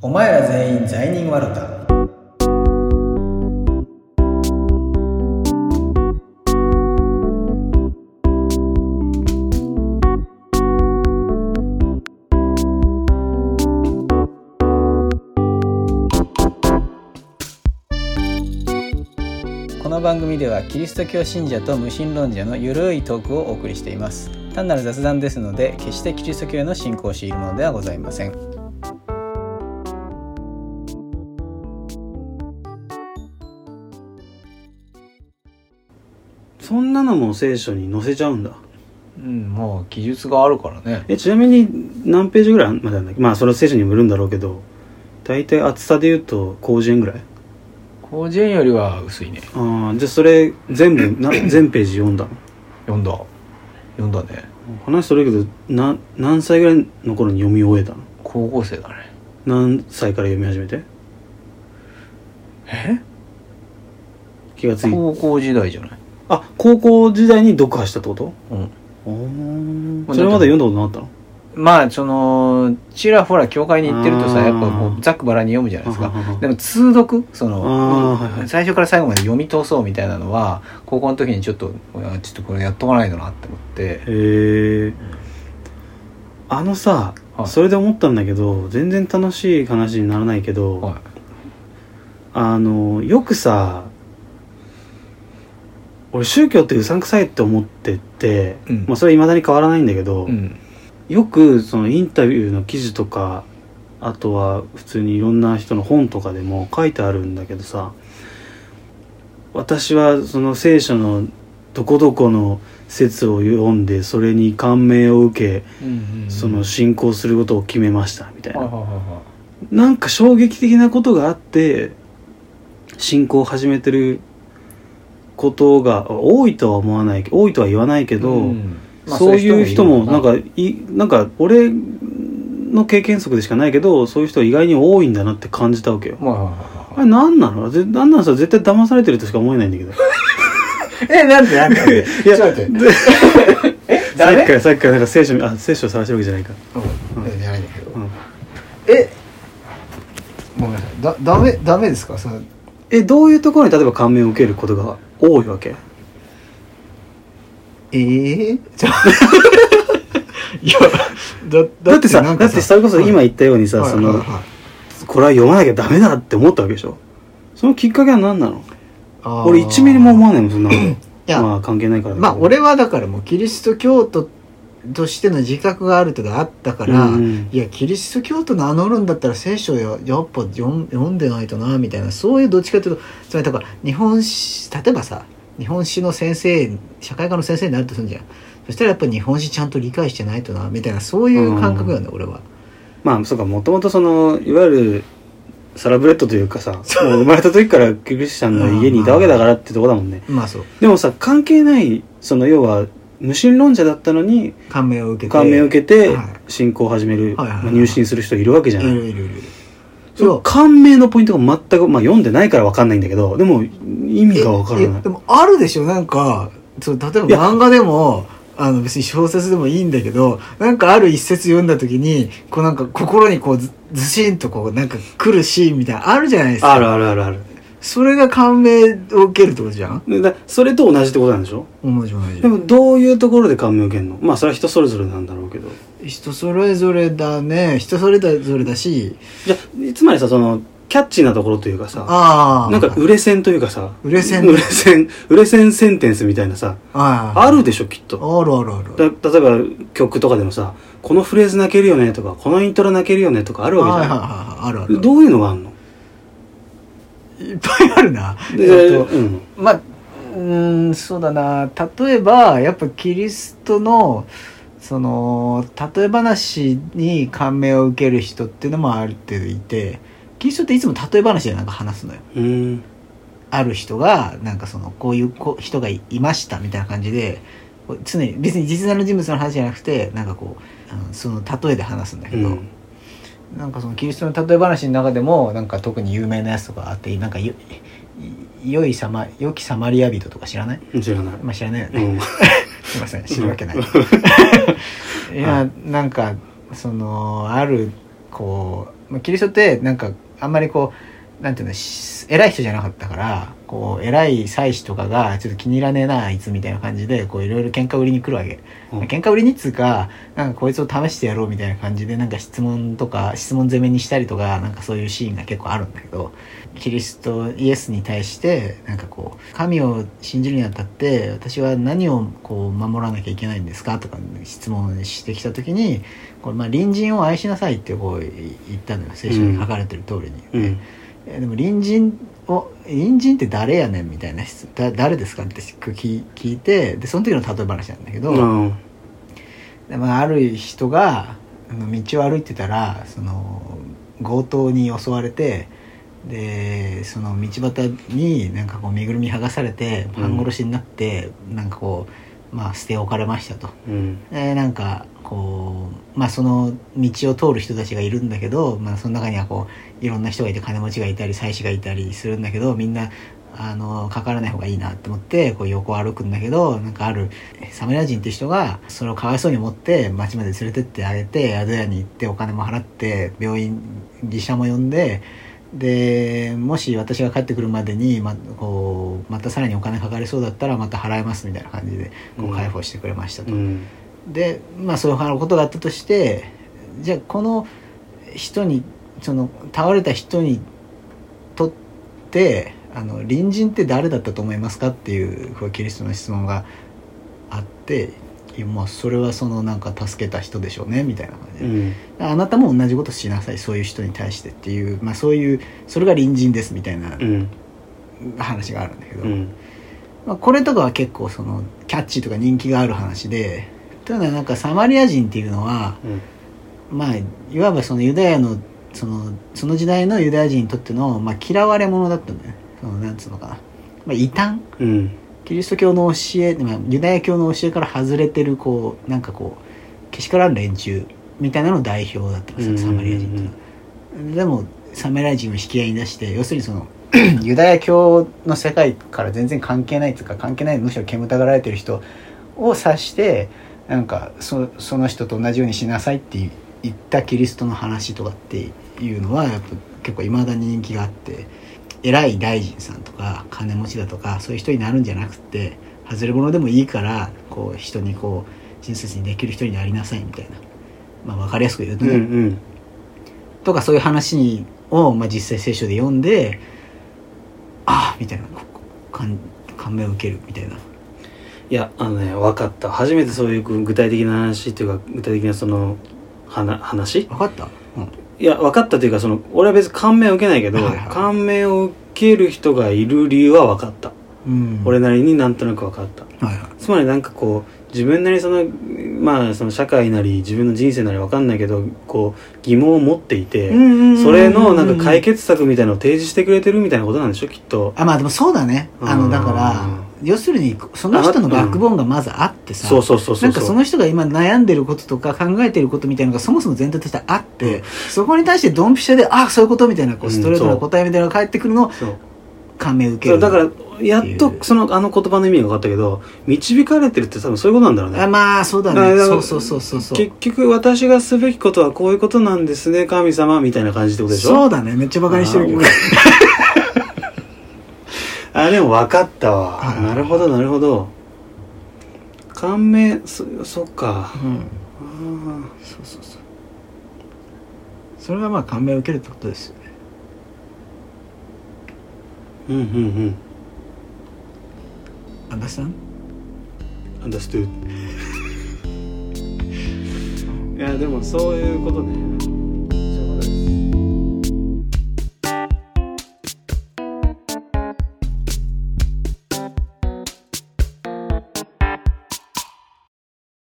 お前ら全員罪人ワロタこの番組ではキリスト教信者と無神論者のゆるいトークをお送りしています。単なる雑談ですので決してキリスト教への信仰を強いるものではございません。そんなのも聖書に載せちゃうんだ。うんまあ記述があるからね。えちなみに何ページぐらいまでなんだっけ？まあそれは聖書にもよるんだろうけど大体厚さで言うと広辞苑ぐらい？広辞苑よりは薄いね。ああじゃあそれ全部な 全ページ読んだの？読んだ。読んだね。話それるけどな何歳ぐらいの頃に読み終えたの？高校生だね。何歳から読み始めて？え？気がつい高校時代じゃない？あ高校時代に読破したってこと？うん。それまで読んだことなかったの？まあそのちらほら教会に行ってるとさやっぱこうざっくばらんに読むじゃないですか。でも通読？その、あーはいはい。最初から最後まで読み通そうみたいなのは高校の時にちょっとちょっとこれやっとかないとなって思って。へえあのさ、はい。それで思ったんだけど全然楽しい話にならないけど、はあのよくさ俺宗教ってうさんくさいって思ってて、うん。まあ、それはいまだに変わらないんだけど、い、うん、よくそのインタビューの記事とかあとは普通にいろんな人の本とかでも書いてあるんだけどさ私はその聖書のどこどこの説を読んでそれに感銘を受けうんうんその信仰することを決めましたみたいな、はなんか衝撃的なことがあって信仰を始めてることが多いとは思わない多いとは言わないけいど、ん。まあそういう人もな。んかいなんか俺の経験則でしかないけどそういう人意外に多いんだなって感じたわけよ。いう人もいるのかあれ何なの？ぜ何なんさ絶対騙されてるとしか思えないんだけど。えなんでなんで？いやちょっと待って。でえさっきからさっきからなんか聖書あ聖書を探してるわけじゃないか、うん。じゃないんだけど。うん。えごめんなさい。だダメダメですか？そのえどういうところに例えば感銘を受けることが多いわけ？ええじゃいやだだってさだってそれこそ今言ったようにさ、その、はいはい。はいこれは読まなきゃダメだって思ったわけでしょ？そのきっかけは何なの？あー。俺1ミリも思わないもんそんなことやまあ関係ないからまあ俺はだからもうキリスト教徒としての自覚がある程度あったから、うんうん。いやキリスト教徒名乗るんだったら聖書ややっぱ読ん読んでないとなみたいなそういうどっちかというとつまりだから日本史例えばさ日本史の先生社会科の先生になるとするんじゃん。そしたらやっぱ日本史ちゃんと理解してないとなみたいなそういう感覚なんだ、俺は。まあそうかもともとそのいわゆるサラブレッドというかさもう生まれた時からクリスチャンの家にいたわけだからってとこだもんね。まあそう。でもさ関係ないその要は無神論者だったのに感銘を受けて感銘を受けてはい。信仰を始める、はいはいはい。まあ入信する人いるわけじゃないいるいるいる。その感銘のポイントが全く、まあ、読んでないから分かんないんだけどでも意味が分からない。ええでもあるでしょ？なんかそう例えば漫画でもあの別に小説でもいいんだけどなんかある一節読んだ時にこうなんか心にこうずずしんとこうなんか来るシーンみたいなのあるじゃないですか。あるあるあるあるそれが感銘を受けるってことじゃん？でだそれと同じってことなんでしょ？同じ同じ。でもどういうところで感銘を受けるの？まあそれは人それぞれなんだろうけど。人それぞれだね。人それぞれだし。じゃあつまりさそのキャッチーなところというかさなんか売れ線というかさ売れ線？売れ線売れ線センテンスみたいなさああるでしょきっと。あるあるある。だ例えば曲とかでもさこのフレーズ泣けるよねとかこのイントロ泣けるよねとかあるわけじゃん、あるある。どういうのがあるの？いっぱいあるな。で、えっとうん、まあうーんそうだな。例えばやっぱキリストのその例え話に感銘を受ける人っていうのもある程度いてキリストっていつも例え話でなんか話すのよ。うん。ある人がなんかそのこういう子人がいいましたみたいな感じで常に別に実在の人物の話じゃなくてなんかこうその例えで話すんだけど、うんなんかそのキリストの例え話の中でもなんか特に有名なやつとかあってなんかよ良いサマ良きサマリア人とか知らない？知らない、まあ知らないよね、うん、すいません。知るわけない。いやなんかそのあるこまあ、キリストってなんかあんまりこうなんていうのし偉い人じゃなかったからこう偉い祭司とかがちょっと気に入らねえなあいつみたいな感じでこういろいろ喧嘩売りに来るわけ、うん。喧嘩売りにっつうかなんかこいつを試してやろうみたいな感じでなんか質問とか質問攻めにしたりとかなんかそういうシーンが結構あるんだけどキリストイエスに対してなんかこう神を信じるにあたって私は何をこう守らなきゃいけないんですかとか質問してきた時にこれまあ隣人を愛しなさいってこう言ったのよ。聖書に書かれてる通りに。うん。えでも隣人を隣人って誰やねんみたいな質だ誰ですかって聞聞いてでその時の例え話なんだけど、うん。でまあ、ある人があの道を歩いてたらその強盗に襲われてでその道端になんかこう身ぐるみ剥がされてうん。半殺しになって、なんかこうまあ捨て置かれましたと。うん。でなんかこうまあその道を通る人たちがいるんだけど、まあ、その中にはこういろんな人がいて金持ちがいたり妻子がいたりするんだけどみんなあのかからない方がいいなって思ってこう横を歩くんだけどなんかあるサムライ人って人がそれをかわいそうに思って町まで連れてってあげて宿屋に行ってお金も払って病院医者も呼んででもし私が帰ってくるまでにまこうまたさらにお金かかりそうだったらまた払いますみたいな感じでこう解放してくれましたと。うんでまあそういうことがあったとしてじゃあこの人にその倒れた人にとってあの隣人って誰だったと思いますかっていうこうキリストの質問があっていやまあそれはそのなんか助けた人でしょうねみたいな感じで、うん。あなたも同じことしなさいそういう人に対してっていう、まあ、そういうそれが隣人ですみたいなうん。話があるんだけど、うん。まあ、これとかは結構そのキャッチーとか人気がある話でというのはなんかサマリア人っていうのはうん。まあいわばそのユダヤのそのその時代のユダヤ人にとっての、まあ、嫌われ者だったんだよね。そのなんつうのかな、まあ、異端。うん。キリスト教の教え、まあ、ユダヤ教の教えから外れてるこうなんかこうけしからん連中みたいなの代表だったんですよサマリア人っていうのは。でもサマリア人を引き合いに出して要するにその ユダヤ教の世界から全然関係ないっていうか関係ないむしろ煙たがられてる人を指してなんかそその人と同じようにしなさいって言ったキリストの話とかっていうのはやっぱ結構いまだに人気があって偉い大臣さんとか金持ちだとかそういう人になるんじゃなくて外れ者でもいいからこう人にこう親切にできる人になりなさいみたいな、まあ、分かりやすく言うとうんうね、ん。とかそういう話を、まあ、実際聖書で読んでああみたいな感感銘を受けるみたいないやあのね分かった。初めてそういう具体的な話っていうか具体的なその話話？分かった、うん、いや分かったというかその俺は別に感銘を受けないけど、はいはい感銘を受ける人がいる理由は分かった、うん。俺なりになんとなく分かった。はいはい。つまりなんかこう自分なりそのまあその社会なり自分の人生なり分かんないけどこう疑問を持っていて、それのなんか解決策みたいなのを提示してくれてるみたいなことなんでしょきっと。あまあでもそうだね。あうん。のだから要するにその人のバックボーンがまずあってさ、そうそうそうそう。なんかその人が今悩んでることとか考えてることみたいなのがそもそも前提としてあって、そこに対してドンピシャでああそういうことみたいなこうストレートな答えみたいなのが返ってくるのを感銘受ける。だからやっとそのあの言葉の意味が分かったけど導かれてるって多分そういうことなんだろうね。あまあそうだね。そうそうそうそうそう。結局私がすべきことはこういうことなんですね神様みたいな感じってことでしょ？そうだね。めっちゃバカにしてるけどあでも分かったわ。はい。なるほどなるほど。感銘そそっか。うん。あそうそうそう。それがまあ感銘を受けるってことですよね。ーうんうん。アンダースタンうん。understood いやでもそういうことね